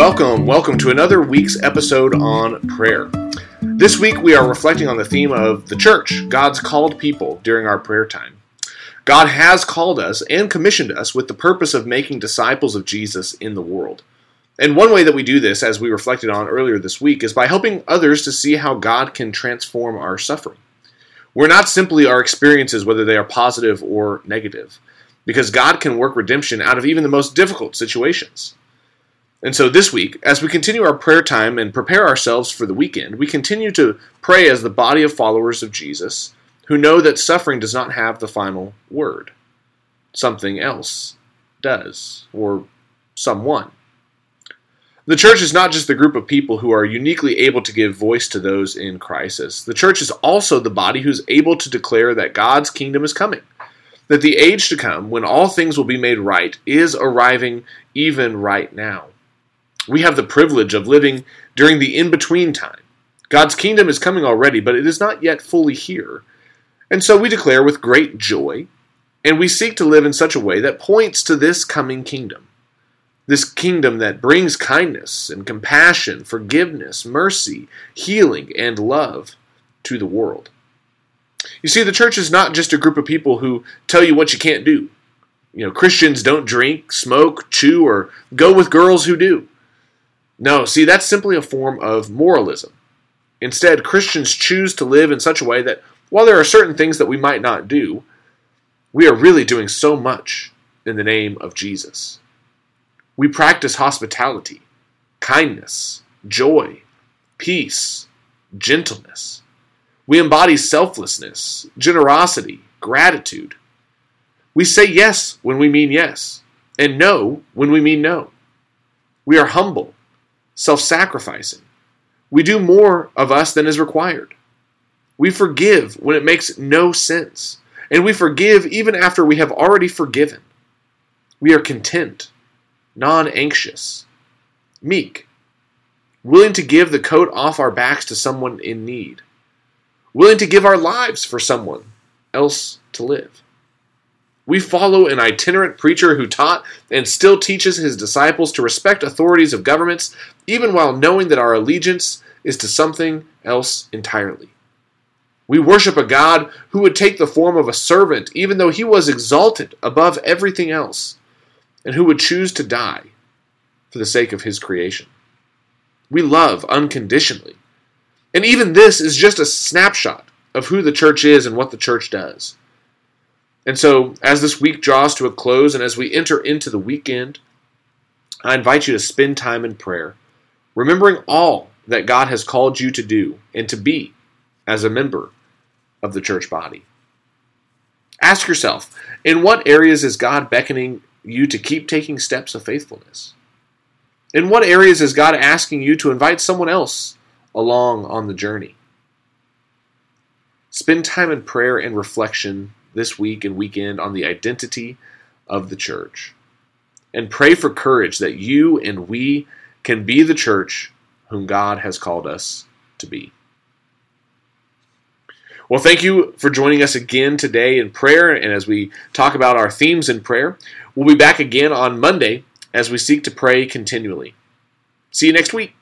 Welcome, welcome to another week's episode on prayer. This week we are reflecting on the theme of the church, God's called people, during our prayer time. God has called us and commissioned us with the purpose of making disciples of Jesus in the world. And one way that we do this, as we reflected on earlier this week, is by helping others to see how God can transform our suffering. We're not simply our experiences, whether they are positive or negative, because God can work redemption out of even the most difficult situations. And so this week, as we continue our prayer time and prepare ourselves for the weekend, we continue to pray as the body of followers of Jesus who know that suffering does not have the final word. Something else does, or someone. The church is not just the group of people who are uniquely able to give voice to those in crisis. The church is also the body who's able to declare that God's kingdom is coming, that the age to come, when all things will be made right, is arriving even right now. We have the privilege of living during the in between time. God's kingdom is coming already, but it is not yet fully here. And so we declare with great joy, and we seek to live in such a way that points to this coming kingdom. This kingdom that brings kindness and compassion, forgiveness, mercy, healing, and love to the world. You see, the church is not just a group of people who tell you what you can't do. You know, Christians don't drink, smoke, chew, or go with girls who do. No, see, that's simply a form of moralism. Instead, Christians choose to live in such a way that while there are certain things that we might not do, we are really doing so much in the name of Jesus. We practice hospitality, kindness, joy, peace, gentleness. We embody selflessness, generosity, gratitude. We say yes when we mean yes, and no when we mean no. We are humble self sacrificing. We do more of us than is required. We forgive when it makes no sense. And we forgive even after we have already forgiven. We are content, non anxious, meek, willing to give the coat off our backs to someone in need, willing to give our lives for someone else to live. We follow an itinerant preacher who taught and still teaches his disciples to respect authorities of governments, even while knowing that our allegiance is to something else entirely. We worship a God who would take the form of a servant, even though he was exalted above everything else, and who would choose to die for the sake of his creation. We love unconditionally. And even this is just a snapshot of who the church is and what the church does. And so, as this week draws to a close and as we enter into the weekend, I invite you to spend time in prayer, remembering all that God has called you to do and to be as a member of the church body. Ask yourself in what areas is God beckoning you to keep taking steps of faithfulness? In what areas is God asking you to invite someone else along on the journey? Spend time in prayer and reflection this week and weekend on the identity of the church. And pray for courage that you and we can be the church whom God has called us to be. Well, thank you for joining us again today in prayer and as we talk about our themes in prayer. We'll be back again on Monday as we seek to pray continually. See you next week.